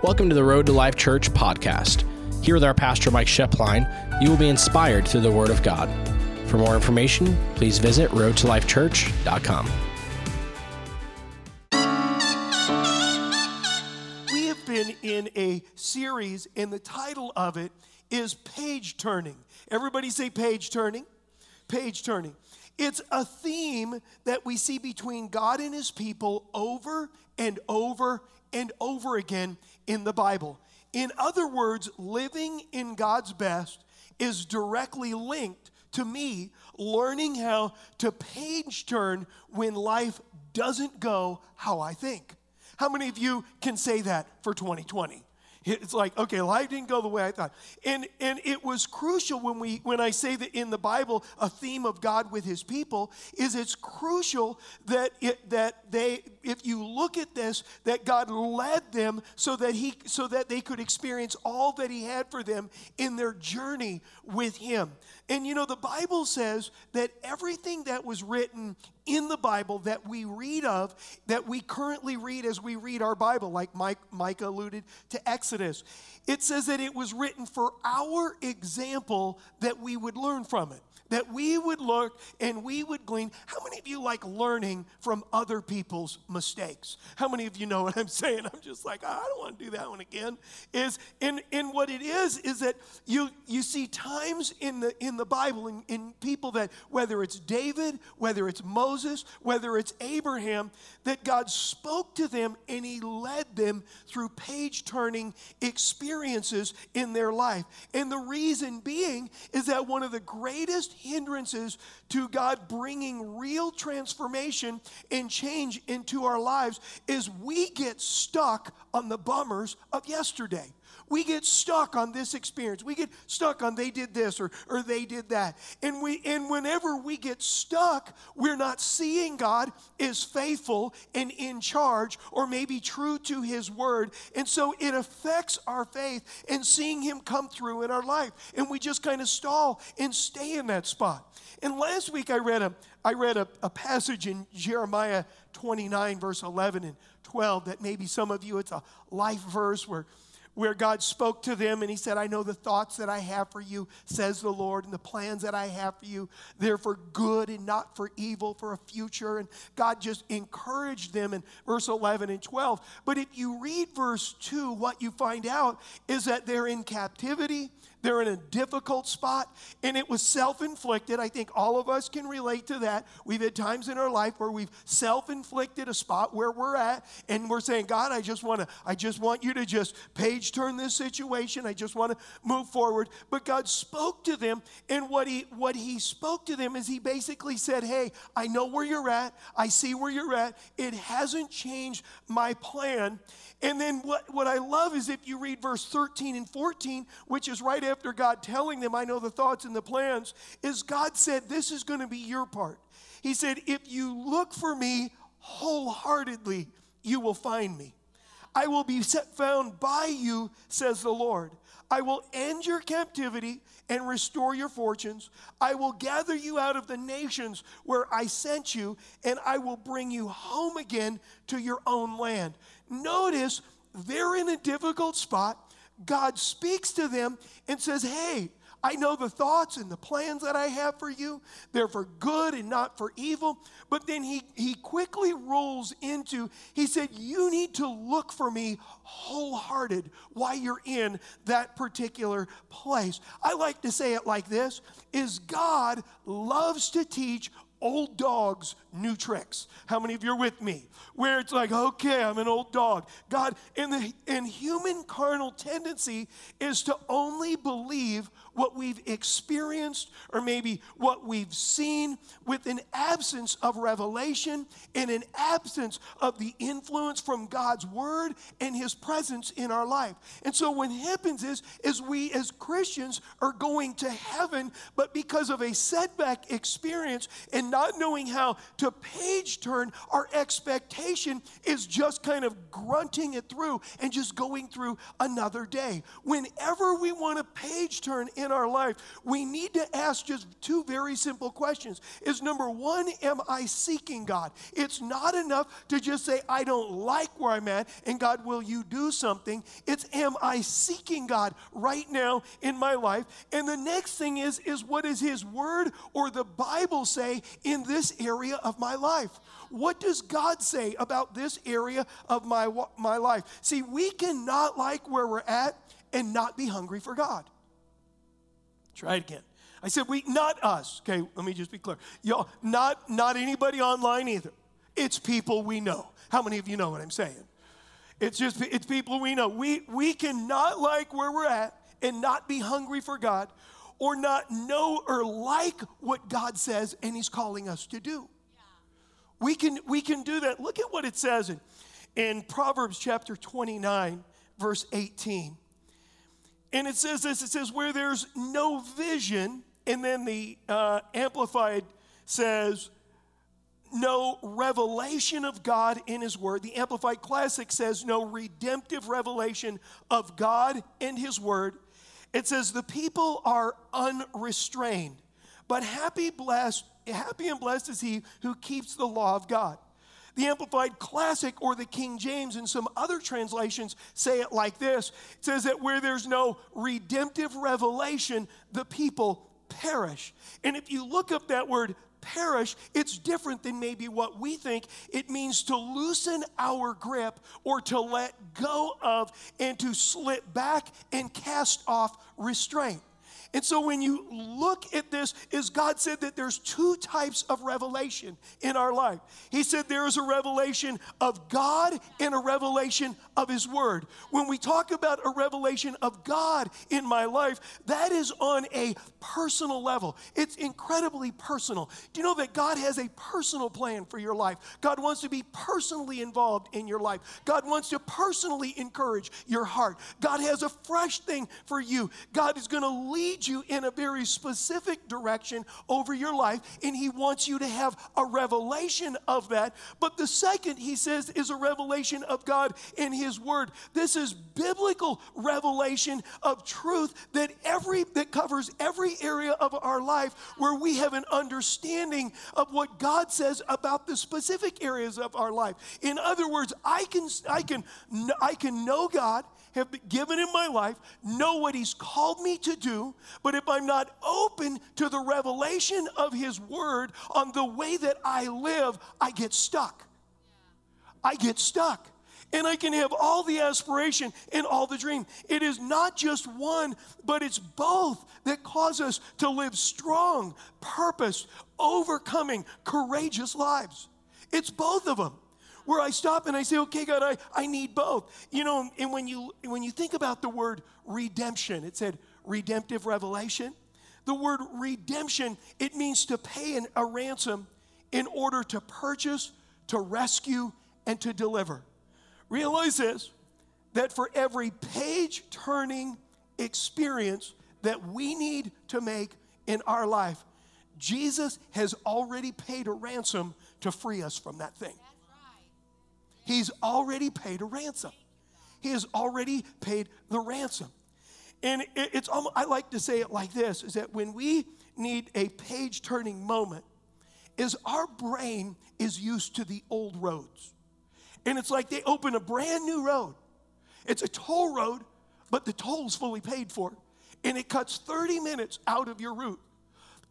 Welcome to the Road to Life Church podcast. Here with our pastor, Mike Schoeplein, you will be inspired through the Word of God. For more information, please visit roadtolifechurch.com. We have been in a series, and the title of it is Page Turning. Everybody say page turning. Page turning. It's a theme that we see between God and his people over and over and over again in the Bible. In other words, living in God's best is directly linked to me learning how to page turn when life doesn't go how I think. How many of you can say that for 2020? It's like, okay, life didn't go the way I thought. And, and it was crucial when, we, when I say that in the Bible, a theme of God with his people, is it's crucial that, it, that they, if you look at this, that God led them so that, he, so that they could experience all that he had for them in their journey with him. And you know, the Bible says that everything that was written in the Bible that we read of, that we currently read as we read our Bible, like Mike, Mike alluded to Exodus, it says that it was written for our example that we would learn from it that we would look and we would glean. How many of you like learning from other people's mistakes? How many of you know what I'm saying? I'm just like, oh, I don't want to do that one again. Is in in what it is is that you you see times in the in the Bible in, in people that whether it's David, whether it's Moses, whether it's Abraham, that God spoke to them and he led them through page turning experiences in their life. And the reason being is that one of the greatest hindrances to God bringing real transformation and change into our lives is we get stuck on the bummers of yesterday. We get stuck on this experience. We get stuck on they did this or, or they did that. And we and whenever we get stuck, we're not seeing God is faithful and in charge or maybe true to his word. And so it affects our faith and seeing him come through in our life. And we just kind of stall and stay in that spot. And last week I read a I read a, a passage in Jeremiah 29, verse 11 and 12 that maybe some of you, it's a life verse where where God spoke to them and He said, I know the thoughts that I have for you, says the Lord, and the plans that I have for you. They're for good and not for evil, for a future. And God just encouraged them in verse 11 and 12. But if you read verse 2, what you find out is that they're in captivity. They're in a difficult spot, and it was self inflicted. I think all of us can relate to that. We've had times in our life where we've self inflicted a spot where we're at, and we're saying, God, I just want to, I just want you to just page turn this situation. I just want to move forward. But God spoke to them, and what he what he spoke to them is he basically said, Hey, I know where you're at, I see where you're at. It hasn't changed my plan. And then what, what I love is if you read verse 13 and 14, which is right after God telling them, I know the thoughts and the plans, is God said, This is going to be your part. He said, If you look for me wholeheartedly, you will find me. I will be set found by you, says the Lord. I will end your captivity and restore your fortunes. I will gather you out of the nations where I sent you, and I will bring you home again to your own land. Notice they're in a difficult spot. God speaks to them and says, Hey, I know the thoughts and the plans that I have for you. They're for good and not for evil. But then he, he quickly rolls into, he said, You need to look for me wholehearted while you're in that particular place. I like to say it like this is God loves to teach old dogs new tricks. How many of you are with me? Where it's like, okay, I'm an old dog. God, and the and human carnal tendency is to only believe what we've experienced or maybe what we've seen with an absence of revelation and an absence of the influence from God's word and his presence in our life. And so what happens is is we as Christians are going to heaven but because of a setback experience and not knowing how to page turn, our expectation is just kind of grunting it through and just going through another day. Whenever we want a page turn in our life, we need to ask just two very simple questions. Is number one, am I seeking God? It's not enough to just say, I don't like where I'm at, and God, will you do something? It's, am I seeking God right now in my life? And the next thing is, is what does His Word or the Bible say in this area of my life? What does God say about this area of my, my life? See, we cannot like where we're at and not be hungry for God. Try it again. I said we, not us. Okay, let me just be clear. Y'all, not not anybody online either. It's people we know. How many of you know what I'm saying? It's just it's people we know. We we cannot like where we're at and not be hungry for God or not know or like what God says and He's calling us to do. We can we can do that. Look at what it says in, in Proverbs chapter 29, verse 18. And it says this it says, where there's no vision, and then the uh, Amplified says, no revelation of God in His Word. The Amplified Classic says, no redemptive revelation of God in His Word. It says, the people are unrestrained, but happy, blessed, happy and blessed is he who keeps the law of God. The Amplified Classic or the King James and some other translations say it like this it says that where there's no redemptive revelation, the people perish. And if you look up that word perish, it's different than maybe what we think. It means to loosen our grip or to let go of and to slip back and cast off restraint. And so when you look at this, is God said that there's two types of revelation in our life. He said there is a revelation of God and a revelation of His Word. When we talk about a revelation of God in my life, that is on a personal level. It's incredibly personal. Do you know that God has a personal plan for your life? God wants to be personally involved in your life. God wants to personally encourage your heart. God has a fresh thing for you. God is going to lead lead you in a very specific direction over your life, and He wants you to have a revelation of that. But the second, He says, is a revelation of God in His Word. This is biblical revelation of truth that every that covers every area of our life where we have an understanding of what God says about the specific areas of our life. In other words, I can I can I can know God have been given in my life, know what He's called me to do, but if I'm not open to the revelation of His Word on the way that I live, I get stuck. I get stuck. And I can have all the aspiration and all the dream. It is not just one, but it's both that cause us to live strong, purpose, overcoming, courageous lives. It's both of them where I stop and I say, okay, God, I, I need both. You know, and when you when you think about the word redemption, it said redemptive revelation. The word redemption, it means to pay an, a ransom in order to purchase, to rescue, and to deliver. Realize this that for every page turning experience that we need to make in our life, Jesus has already paid a ransom to free us from that thing. He's already paid a ransom. He has already paid the ransom. And it's almost, I like to say it like this is that when we need a page turning moment, is our brain is used to the old roads. And it's like they open a brand new road. It's a toll road, but the toll's fully paid for. And it cuts 30 minutes out of your route.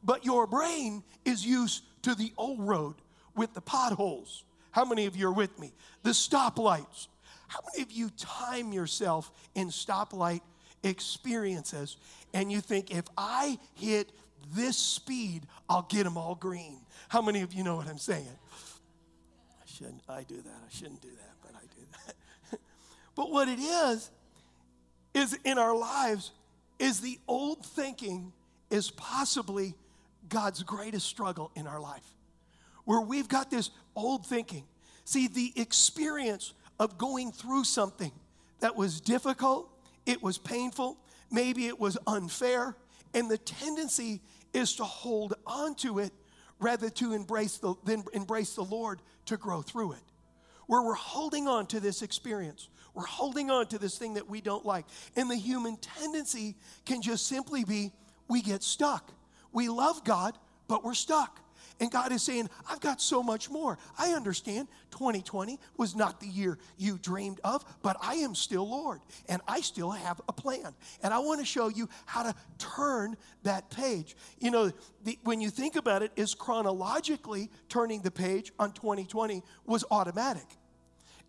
But your brain is used to the old road with the potholes how many of you are with me? The stoplights. How many of you time yourself in stoplight experiences and you think if I hit this speed, I'll get them all green? How many of you know what I'm saying? I shouldn't, I do that. I shouldn't do that, but I do that. but what it is, is in our lives, is the old thinking is possibly God's greatest struggle in our life where we've got this old thinking. See, the experience of going through something that was difficult, it was painful, maybe it was unfair, and the tendency is to hold on to it rather to embrace the, than embrace the Lord to grow through it. Where we're holding on to this experience, we're holding on to this thing that we don't like. And the human tendency can just simply be we get stuck. We love God, but we're stuck. And God is saying, I've got so much more. I understand 2020 was not the year you dreamed of, but I am still Lord and I still have a plan. And I want to show you how to turn that page. You know, the, when you think about it, is chronologically turning the page on 2020 was automatic.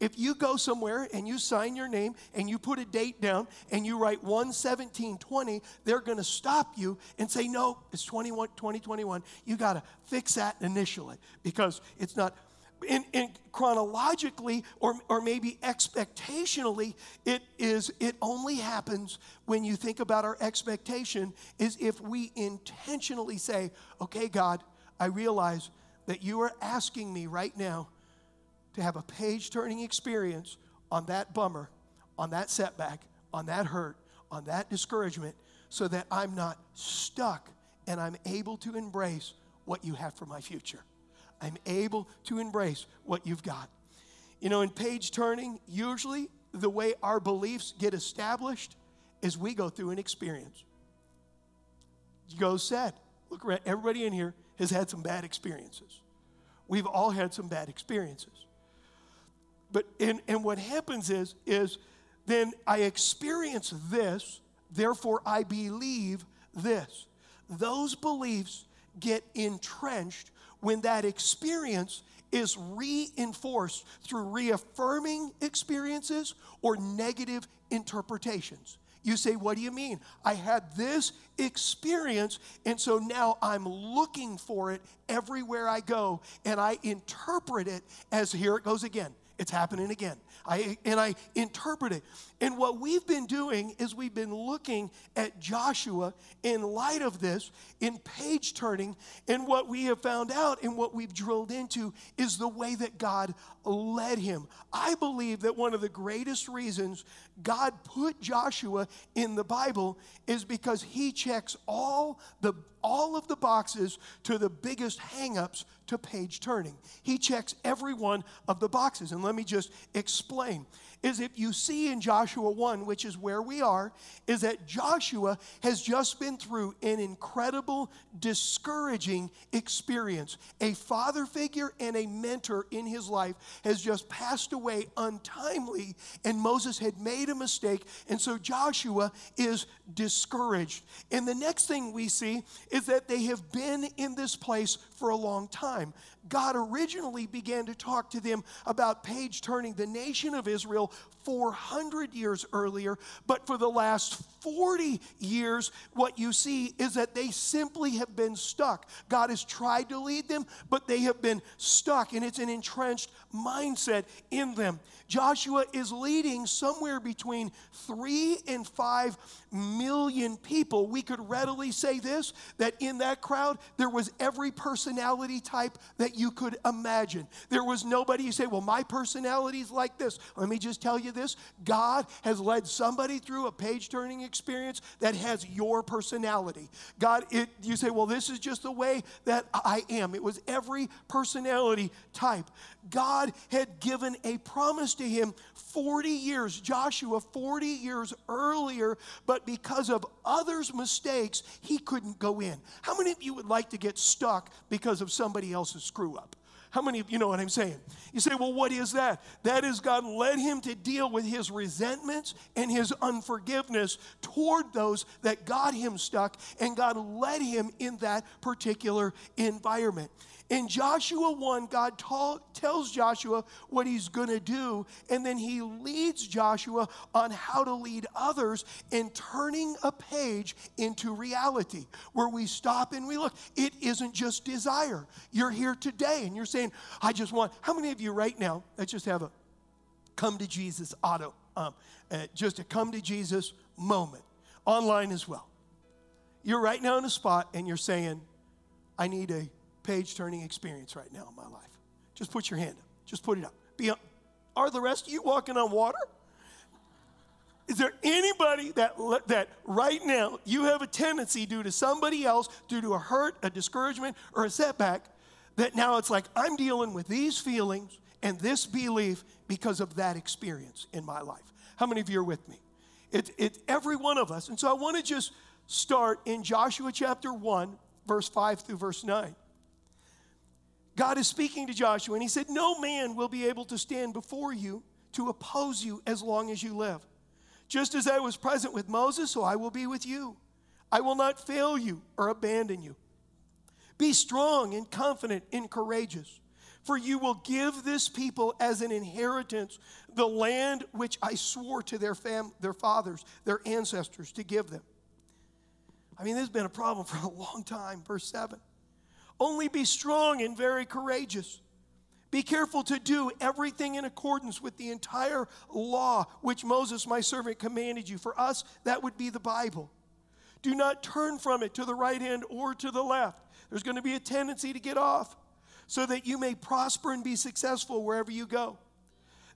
If you go somewhere and you sign your name and you put a date down and you write 11720, they're going to stop you and say, no, it's 21, 2021. You got to fix that initially because it's not. In, in, chronologically or, or maybe expectationally it is it only happens when you think about our expectation is if we intentionally say okay god i realize that you are asking me right now to have a page turning experience on that bummer, on that setback, on that hurt, on that discouragement, so that I'm not stuck and I'm able to embrace what you have for my future. I'm able to embrace what you've got. You know, in page turning, usually the way our beliefs get established is we go through an experience. Go said, look, around, everybody in here has had some bad experiences. We've all had some bad experiences. But and, and what happens is is then I experience this, therefore I believe this. Those beliefs get entrenched when that experience is reinforced through reaffirming experiences or negative interpretations. You say, What do you mean? I had this experience, and so now I'm looking for it everywhere I go, and I interpret it as here it goes again. It's happening again. I, and I interpret it. And what we've been doing is we've been looking at Joshua in light of this, in page turning. And what we have found out and what we've drilled into is the way that God led him. I believe that one of the greatest reasons God put Joshua in the Bible is because he checks all the all of the boxes to the biggest hangups to page turning. He checks every one of the boxes. And let me just explain is if you see in Joshua 1, which is where we are, is that Joshua has just been through an incredible, discouraging experience. A father figure and a mentor in his life has just passed away untimely, and Moses had made a mistake, and so Joshua is discouraged. And the next thing we see is that they have been in this place for a long time. God originally began to talk to them about page turning the nation of Israel 400 years earlier, but for the last 40 years, what you see is that they simply have been stuck. God has tried to lead them, but they have been stuck, and it's an entrenched mindset in them. Joshua is leading somewhere between three and five million people. We could readily say this that in that crowd, there was every personality type that you could imagine. There was nobody you say, Well, my personality is like this. Let me just tell you this God has led somebody through a page turning experience that has your personality. God, it, you say, Well, this is just the way that I am. It was every personality type. God had given a promise to him 40 years, Joshua 40 years earlier, but because of others' mistakes, he couldn't go in. How many of you would like to get stuck because of somebody else's screw up? How many of you know what I'm saying? You say, well, what is that? That is God led him to deal with his resentments and his unforgiveness toward those that got him stuck, and God led him in that particular environment. In Joshua 1, God ta- tells Joshua what he's going to do, and then he leads Joshua on how to lead others in turning a page into reality, where we stop and we look. It isn't just desire. You're here today and you're saying, I just want, how many of you right now, let's just have a come to Jesus auto, um, uh, just a come to Jesus moment, online as well. You're right now in a spot and you're saying, I need a page turning experience right now in my life. Just put your hand up. Just put it up. Be. Are the rest of you walking on water? Is there anybody that, that right now you have a tendency due to somebody else, due to a hurt, a discouragement, or a setback, that now it's like I'm dealing with these feelings and this belief because of that experience in my life. How many of you are with me? It's it, every one of us. And so I want to just start in Joshua chapter 1, verse 5 through verse 9. God is speaking to Joshua, and he said, No man will be able to stand before you to oppose you as long as you live. Just as I was present with Moses, so I will be with you. I will not fail you or abandon you. Be strong and confident and courageous, for you will give this people as an inheritance the land which I swore to their, fam- their fathers, their ancestors, to give them. I mean, this has been a problem for a long time. Verse 7. Only be strong and very courageous. Be careful to do everything in accordance with the entire law which Moses, my servant, commanded you. For us, that would be the Bible. Do not turn from it to the right hand or to the left. There's going to be a tendency to get off so that you may prosper and be successful wherever you go.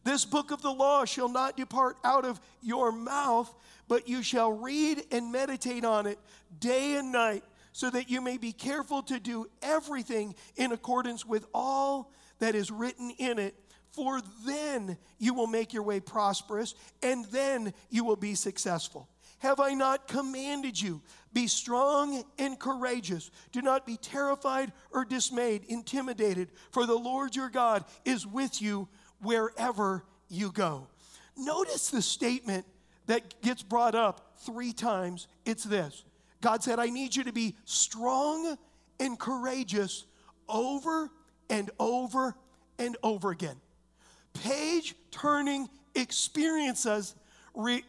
This book of the law shall not depart out of your mouth, but you shall read and meditate on it day and night so that you may be careful to do everything in accordance with all that is written in it. For then you will make your way prosperous, and then you will be successful. Have I not commanded you? Be strong and courageous. Do not be terrified or dismayed, intimidated, for the Lord your God is with you wherever you go. Notice the statement that gets brought up three times. It's this God said, I need you to be strong and courageous over and over and over again. Page turning experiences,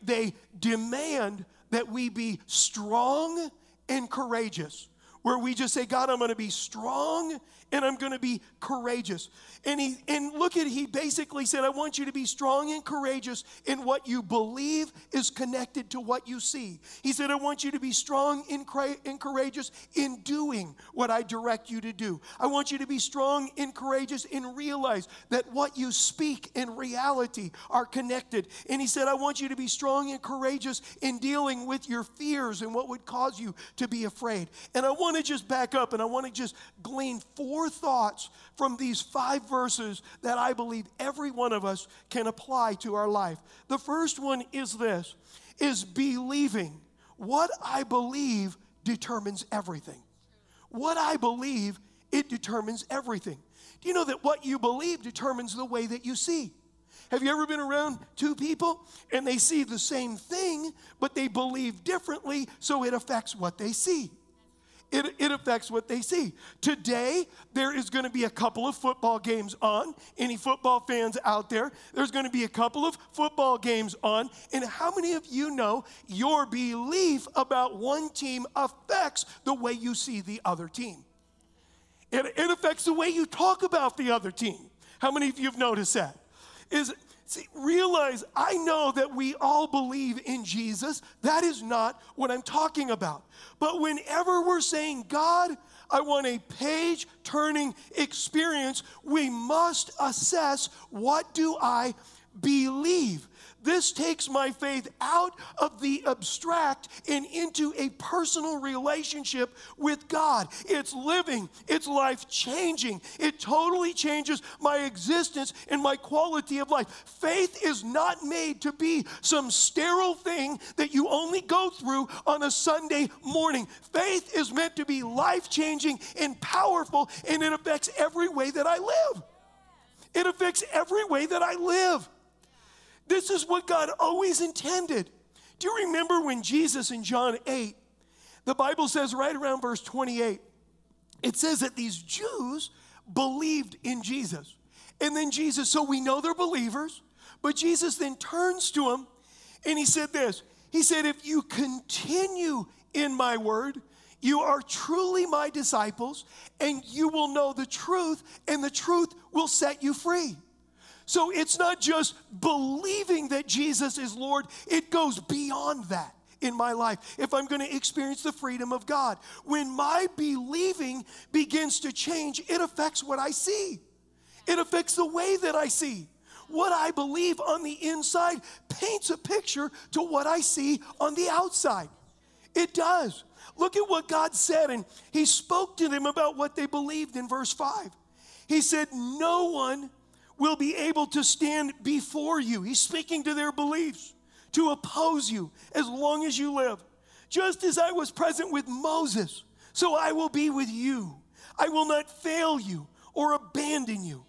they demand that we be strong and courageous. Where we just say, God, I'm gonna be strong and I'm gonna be courageous. And he and look at he basically said, I want you to be strong and courageous in what you believe is connected to what you see. He said, I want you to be strong and, and courageous in doing what I direct you to do. I want you to be strong and courageous and realize that what you speak in reality are connected. And he said, I want you to be strong and courageous in dealing with your fears and what would cause you to be afraid. And I want to just back up and I want to just glean four thoughts from these five verses that I believe every one of us can apply to our life. The first one is this is believing. What I believe determines everything. What I believe, it determines everything. Do you know that what you believe determines the way that you see? Have you ever been around two people and they see the same thing, but they believe differently, so it affects what they see? It, it affects what they see. Today, there is going to be a couple of football games on. Any football fans out there? There's going to be a couple of football games on. And how many of you know your belief about one team affects the way you see the other team? It, it affects the way you talk about the other team. How many of you have noticed that? Is See, realize I know that we all believe in Jesus. That is not what I'm talking about. But whenever we're saying, God, I want a page turning experience, we must assess what do I believe? This takes my faith out of the abstract and into a personal relationship with God. It's living, it's life changing. It totally changes my existence and my quality of life. Faith is not made to be some sterile thing that you only go through on a Sunday morning. Faith is meant to be life changing and powerful, and it affects every way that I live. It affects every way that I live. This is what God always intended. Do you remember when Jesus in John 8, the Bible says right around verse 28, it says that these Jews believed in Jesus. And then Jesus, so we know they're believers, but Jesus then turns to them and he said this He said, If you continue in my word, you are truly my disciples, and you will know the truth, and the truth will set you free. So it's not just believing that Jesus is Lord, it goes beyond that in my life if I'm going to experience the freedom of God. When my believing begins to change, it affects what I see, it affects the way that I see. What I believe on the inside paints a picture to what I see on the outside. It does. Look at what God said, and He spoke to them about what they believed in verse 5. He said, No one will be able to stand before you. He's speaking to their beliefs to oppose you as long as you live. Just as I was present with Moses, so I will be with you. I will not fail you or abandon you.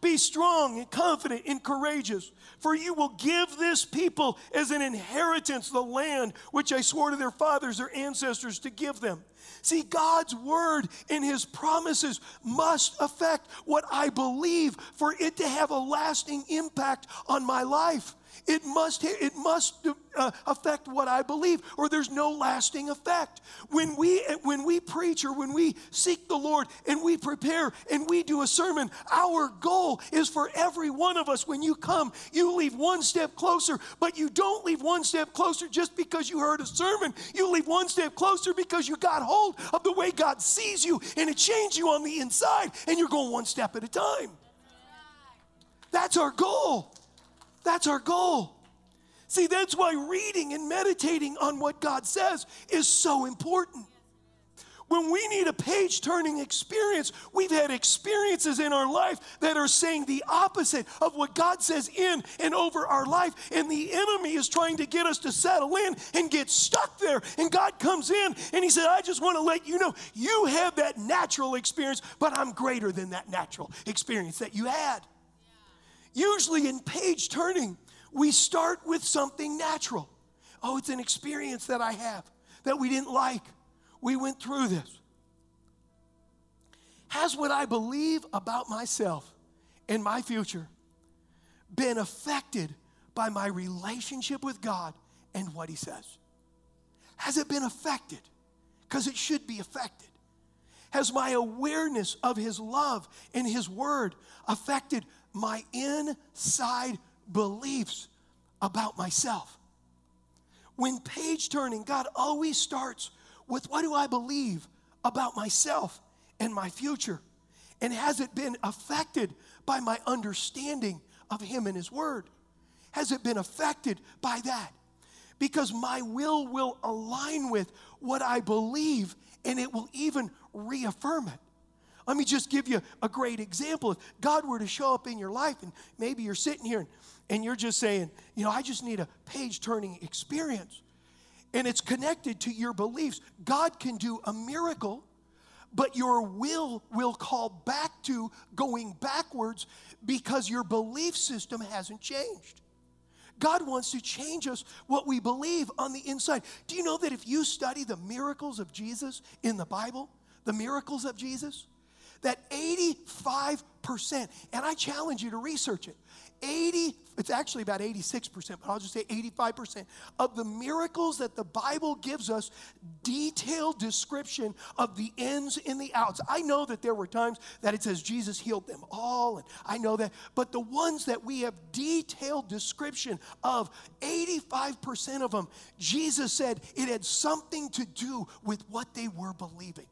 Be strong and confident and courageous, for you will give this people as an inheritance the land which I swore to their fathers, their ancestors, to give them. See, God's word and his promises must affect what I believe for it to have a lasting impact on my life. It must, it must uh, affect what I believe, or there's no lasting effect. When we, when we preach or when we seek the Lord and we prepare and we do a sermon, our goal is for every one of us, when you come, you leave one step closer, but you don't leave one step closer just because you heard a sermon. You leave one step closer because you got hold of the way God sees you and it changed you on the inside, and you're going one step at a time. That's our goal. That's our goal. See, that's why reading and meditating on what God says is so important. When we need a page turning experience, we've had experiences in our life that are saying the opposite of what God says in and over our life. And the enemy is trying to get us to settle in and get stuck there. And God comes in and He said, I just want to let you know you have that natural experience, but I'm greater than that natural experience that you had. Usually in page turning, we start with something natural. Oh, it's an experience that I have that we didn't like. We went through this. Has what I believe about myself and my future been affected by my relationship with God and what He says? Has it been affected? Because it should be affected. Has my awareness of His love and His Word affected my inside beliefs about myself. When page turning, God always starts with what do I believe about myself and my future? And has it been affected by my understanding of Him and His Word? Has it been affected by that? Because my will will align with what I believe and it will even reaffirm it. Let me just give you a great example. If God were to show up in your life, and maybe you're sitting here and, and you're just saying, you know, I just need a page turning experience, and it's connected to your beliefs, God can do a miracle, but your will will call back to going backwards because your belief system hasn't changed. God wants to change us what we believe on the inside. Do you know that if you study the miracles of Jesus in the Bible, the miracles of Jesus, that 85%, and I challenge you to research it, 80, it's actually about 86%, but I'll just say 85% of the miracles that the Bible gives us detailed description of the ins and the outs. I know that there were times that it says Jesus healed them all, and I know that, but the ones that we have detailed description of, 85% of them, Jesus said it had something to do with what they were believing.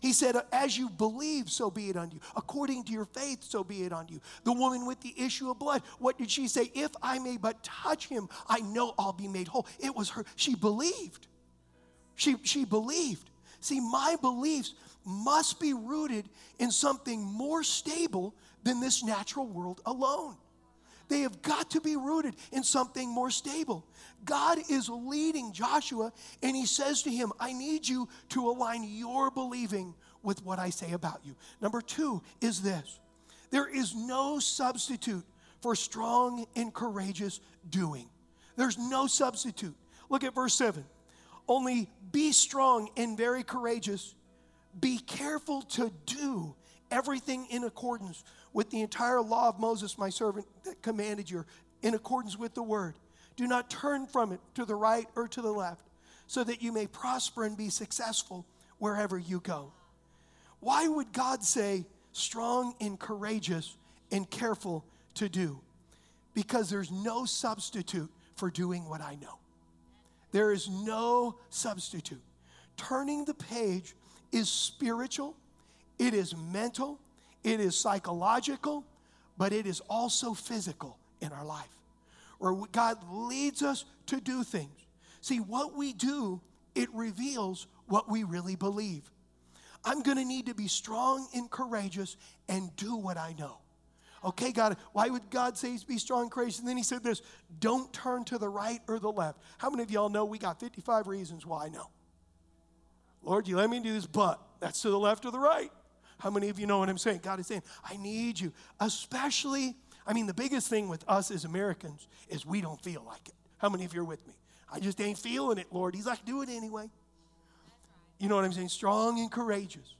He said, As you believe, so be it on you. According to your faith, so be it on you. The woman with the issue of blood, what did she say? If I may but touch him, I know I'll be made whole. It was her. She believed. She, she believed. See, my beliefs must be rooted in something more stable than this natural world alone. They have got to be rooted in something more stable. God is leading Joshua, and he says to him, I need you to align your believing with what I say about you. Number two is this there is no substitute for strong and courageous doing. There's no substitute. Look at verse 7. Only be strong and very courageous. Be careful to do everything in accordance with the entire law of Moses, my servant, that commanded you, in accordance with the word. Do not turn from it to the right or to the left, so that you may prosper and be successful wherever you go. Why would God say strong and courageous and careful to do? Because there's no substitute for doing what I know. There is no substitute. Turning the page is spiritual, it is mental, it is psychological, but it is also physical in our life where God leads us to do things. See, what we do, it reveals what we really believe. I'm going to need to be strong and courageous and do what I know. Okay, God, why would God say be strong and courageous? And then he said this don't turn to the right or the left. How many of y'all know we got 55 reasons why I know? Lord, you let me do this, but that's to the left or the right. How many of you know what I'm saying? God is saying, I need you. Especially, I mean, the biggest thing with us as Americans is we don't feel like it. How many of you are with me? I just ain't feeling it, Lord. He's like, do it anyway. You know what I'm saying? Strong and courageous.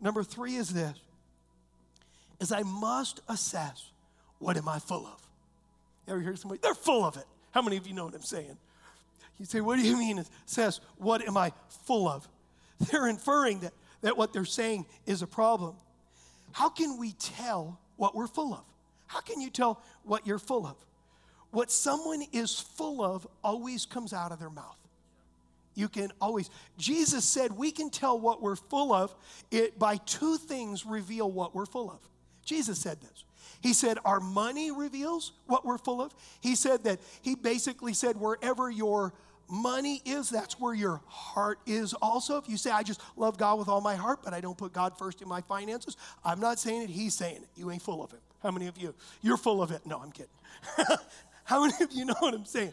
Number three is this is I must assess what am I full of? You ever hear somebody? They're full of it. How many of you know what I'm saying? You say, what do you mean It says, what am I full of? They're inferring that, that what they're saying is a problem. How can we tell what we're full of? How can you tell what you're full of? What someone is full of always comes out of their mouth. You can always. Jesus said we can tell what we're full of it by two things reveal what we're full of. Jesus said this. He said our money reveals what we're full of. He said that he basically said wherever your money is, that's where your heart is also. If you say, I just love God with all my heart, but I don't put God first in my finances, I'm not saying it, he's saying it. You ain't full of it. How many of you? You're full of it. No, I'm kidding. How many of you know what I'm saying?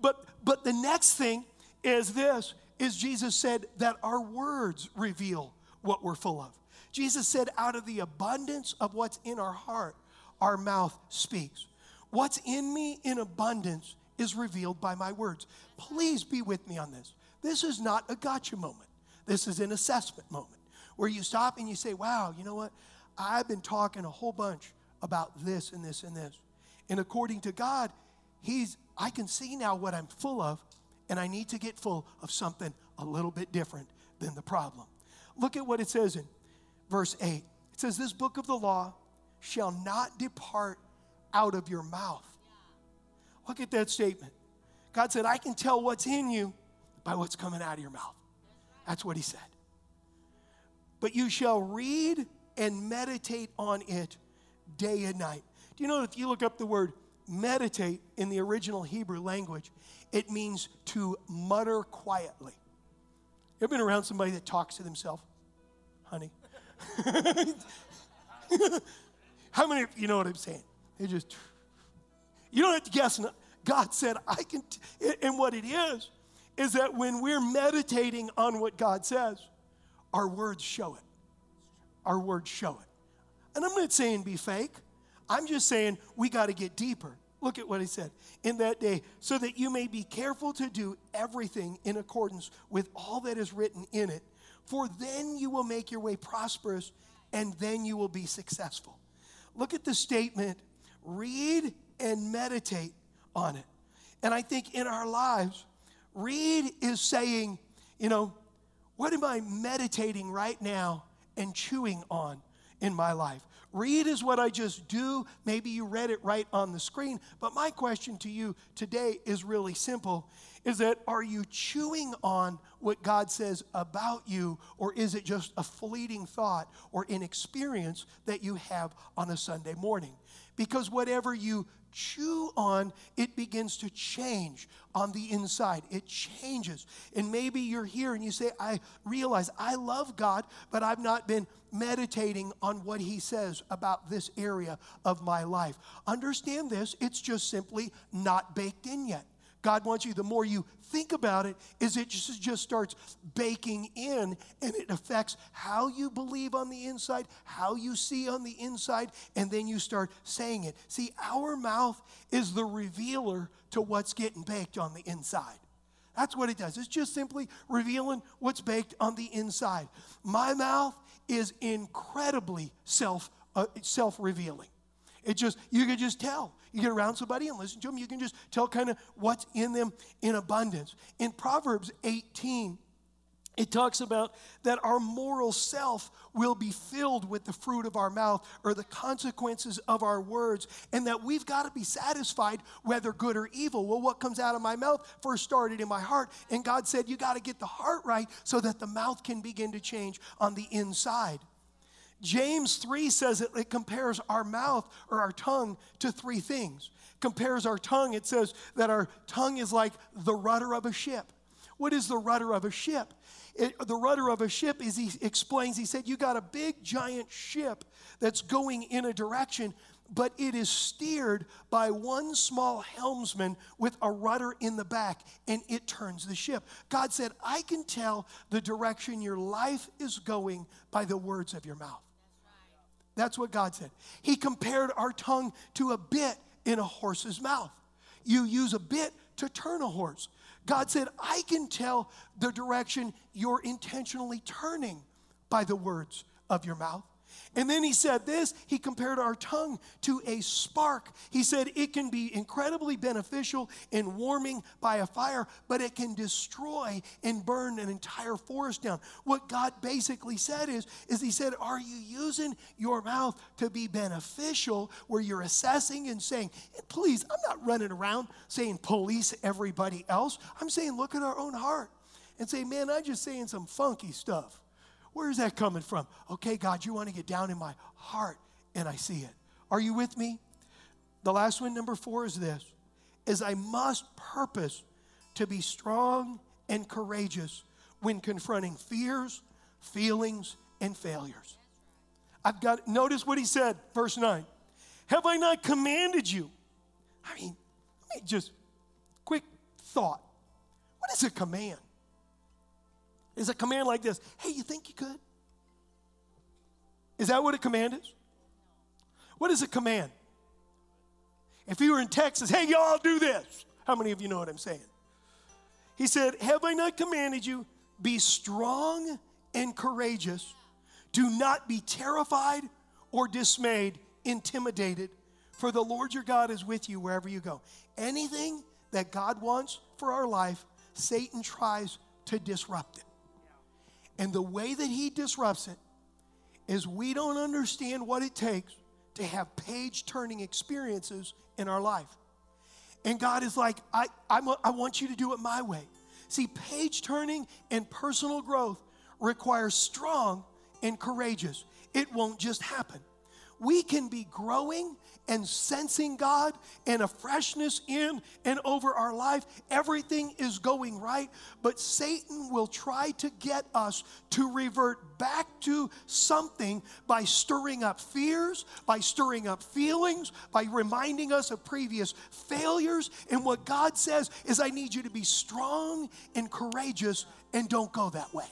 But but the next thing is this is Jesus said that our words reveal what we're full of. Jesus said, out of the abundance of what's in our heart, our mouth speaks. What's in me in abundance is revealed by my words. Please be with me on this. This is not a gotcha moment. This is an assessment moment where you stop and you say, wow, you know what? I've been talking a whole bunch about this and this and this. And according to God, He's, I can see now what I'm full of, and I need to get full of something a little bit different than the problem. Look at what it says in verse 8. It says, This book of the law shall not depart out of your mouth. Look at that statement. God said, I can tell what's in you by what's coming out of your mouth. That's what he said. But you shall read and meditate on it day and night. Do you know if you look up the word meditate in the original Hebrew language, it means to mutter quietly. You ever been around somebody that talks to themselves? Honey, How many of you know what I'm saying? They just, you don't have to guess. God said, I can, t-. and what it is, is that when we're meditating on what God says, our words show it. Our words show it. And I'm not saying be fake. I'm just saying we got to get deeper. Look at what he said. In that day, so that you may be careful to do everything in accordance with all that is written in it, for then you will make your way prosperous and then you will be successful. Look at the statement read and meditate on it. And I think in our lives, read is saying, you know, what am I meditating right now and chewing on in my life? Read is what I just do. Maybe you read it right on the screen. But my question to you today is really simple is that are you chewing on what God says about you, or is it just a fleeting thought or an experience that you have on a Sunday morning? Because whatever you chew on, it begins to change on the inside. It changes. And maybe you're here and you say, I realize I love God, but I've not been meditating on what He says about this area of my life. Understand this, it's just simply not baked in yet. God wants you, the more you think about it, is it just, just starts baking in and it affects how you believe on the inside, how you see on the inside, and then you start saying it. See, our mouth is the revealer to what's getting baked on the inside. That's what it does. It's just simply revealing what's baked on the inside. My mouth is incredibly self uh, self revealing. It just, you can just tell. You get around somebody and listen to them, you can just tell kind of what's in them in abundance. In Proverbs 18, it talks about that our moral self will be filled with the fruit of our mouth or the consequences of our words, and that we've got to be satisfied whether good or evil. Well, what comes out of my mouth first started in my heart, and God said, You got to get the heart right so that the mouth can begin to change on the inside. James 3 says it, it compares our mouth or our tongue to three things. Compares our tongue, it says that our tongue is like the rudder of a ship. what is the rudder of a ship? It, the rudder of a ship is, he explains, he said, You got a big giant ship that's going in a direction, but it is steered by one small helmsman with a rudder in the back, and it turns the ship. God said, I can tell the direction your life is going by the words of your mouth. That's what God said. He compared our tongue to a bit in a horse's mouth. You use a bit to turn a horse. God said, I can tell the direction you're intentionally turning by the words of your mouth. And then he said this he compared our tongue to a spark. He said it can be incredibly beneficial in warming by a fire, but it can destroy and burn an entire forest down. What God basically said is, is he said, Are you using your mouth to be beneficial where you're assessing and saying, Please, I'm not running around saying police everybody else. I'm saying, look at our own heart and say, Man, I'm just saying some funky stuff. Where is that coming from? Okay, God, you want to get down in my heart, and I see it. Are you with me? The last one, number four, is this is I must purpose to be strong and courageous when confronting fears, feelings, and failures. I've got notice what he said, verse 9. Have I not commanded you? I mean, let me just quick thought. What is a command? Is a command like this Hey, you think you could? Is that what a command is? What is a command? If you were in Texas, hey, y'all do this. How many of you know what I'm saying? He said, Have I not commanded you? Be strong and courageous. Do not be terrified or dismayed, intimidated, for the Lord your God is with you wherever you go. Anything that God wants for our life, Satan tries to disrupt it. And the way that he disrupts it is we don't understand what it takes to have page turning experiences in our life. And God is like, I, I'm I want you to do it my way. See, page turning and personal growth requires strong and courageous. It won't just happen. We can be growing and sensing God and a freshness in and over our life. Everything is going right, but Satan will try to get us to revert back to something by stirring up fears, by stirring up feelings, by reminding us of previous failures. And what God says is, I need you to be strong and courageous and don't go that way.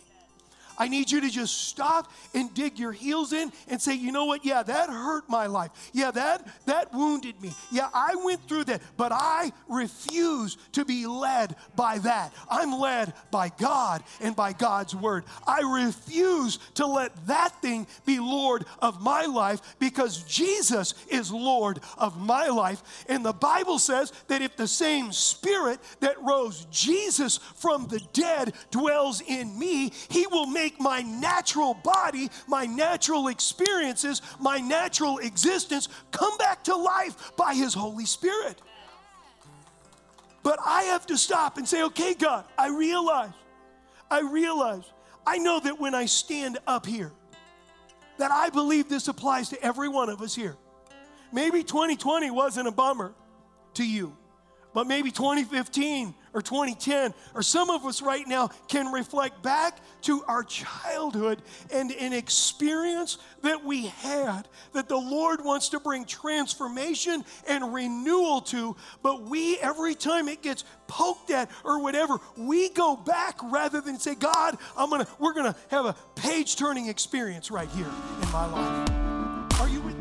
I need you to just stop and dig your heels in and say, you know what? Yeah, that hurt my life. Yeah, that that wounded me. Yeah, I went through that, but I refuse to be led by that. I'm led by God and by God's word. I refuse to let that thing be Lord of my life because Jesus is Lord of my life. And the Bible says that if the same spirit that rose Jesus from the dead dwells in me, he will make make my natural body, my natural experiences, my natural existence come back to life by His Holy Spirit. But I have to stop and say, okay, God, I realize, I realize, I know that when I stand up here, that I believe this applies to every one of us here. Maybe 2020 wasn't a bummer to you, but maybe 2015 or 2010, or some of us right now can reflect back to our childhood and an experience that we had that the Lord wants to bring transformation and renewal to. But we, every time it gets poked at or whatever, we go back rather than say, God, I'm gonna, we're gonna have a page turning experience right here in my life. Are you with